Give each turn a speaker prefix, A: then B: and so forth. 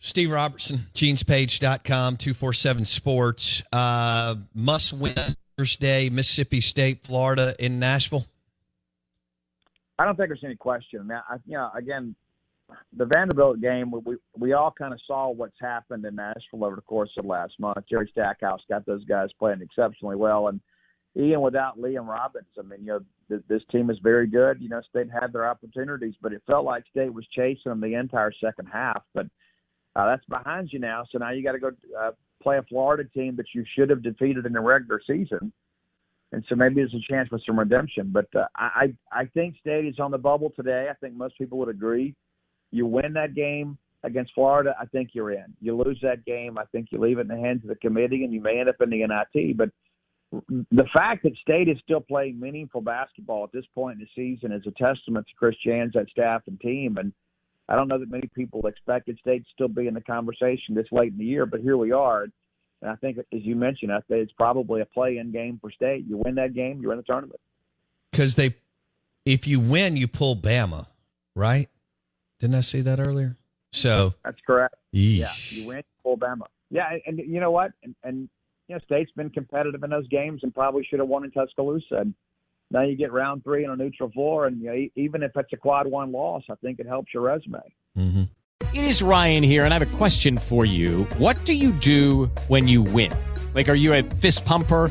A: Steve Robertson, genespage.com, 247 Sports. Uh, must win Thursday, Mississippi State, Florida in Nashville.
B: I don't think there's any question. Mean, I, you know, again, the Vanderbilt game, we we all kind of saw what's happened in Nashville over the course of last month. Jerry Stackhouse got those guys playing exceptionally well, and even without Liam Robbins, I mean, you know, th- this team is very good. You know, State had their opportunities, but it felt like State was chasing them the entire second half. But uh, that's behind you now, so now you got to go uh, play a Florida team that you should have defeated in the regular season. And so maybe there's a chance for some redemption, but uh, I I think State is on the bubble today. I think most people would agree. You win that game against Florida, I think you're in. You lose that game, I think you leave it in the hands of the committee, and you may end up in the NIT. But the fact that State is still playing meaningful basketball at this point in the season is a testament to Chris Jans, that staff and team. And I don't know that many people expected State to still be in the conversation this late in the year, but here we are. And I think, as you mentioned, I think it's probably a play-in game for State. You win that game, you're in the tournament.
A: Because they, if you win, you pull Bama, right? Didn't I say that earlier? So
B: that's correct.
A: Yeesh.
B: Yeah, you win, you pull Bama. Yeah, and, and you know what? And, and you know, State's been competitive in those games and probably should have won in Tuscaloosa. And now you get round three on a neutral floor, and you know, even if it's a quad one loss, I think it helps your resume.
A: Mm-hmm.
C: It is Ryan here, and I have a question for you. What do you do when you win? Like, are you a fist pumper?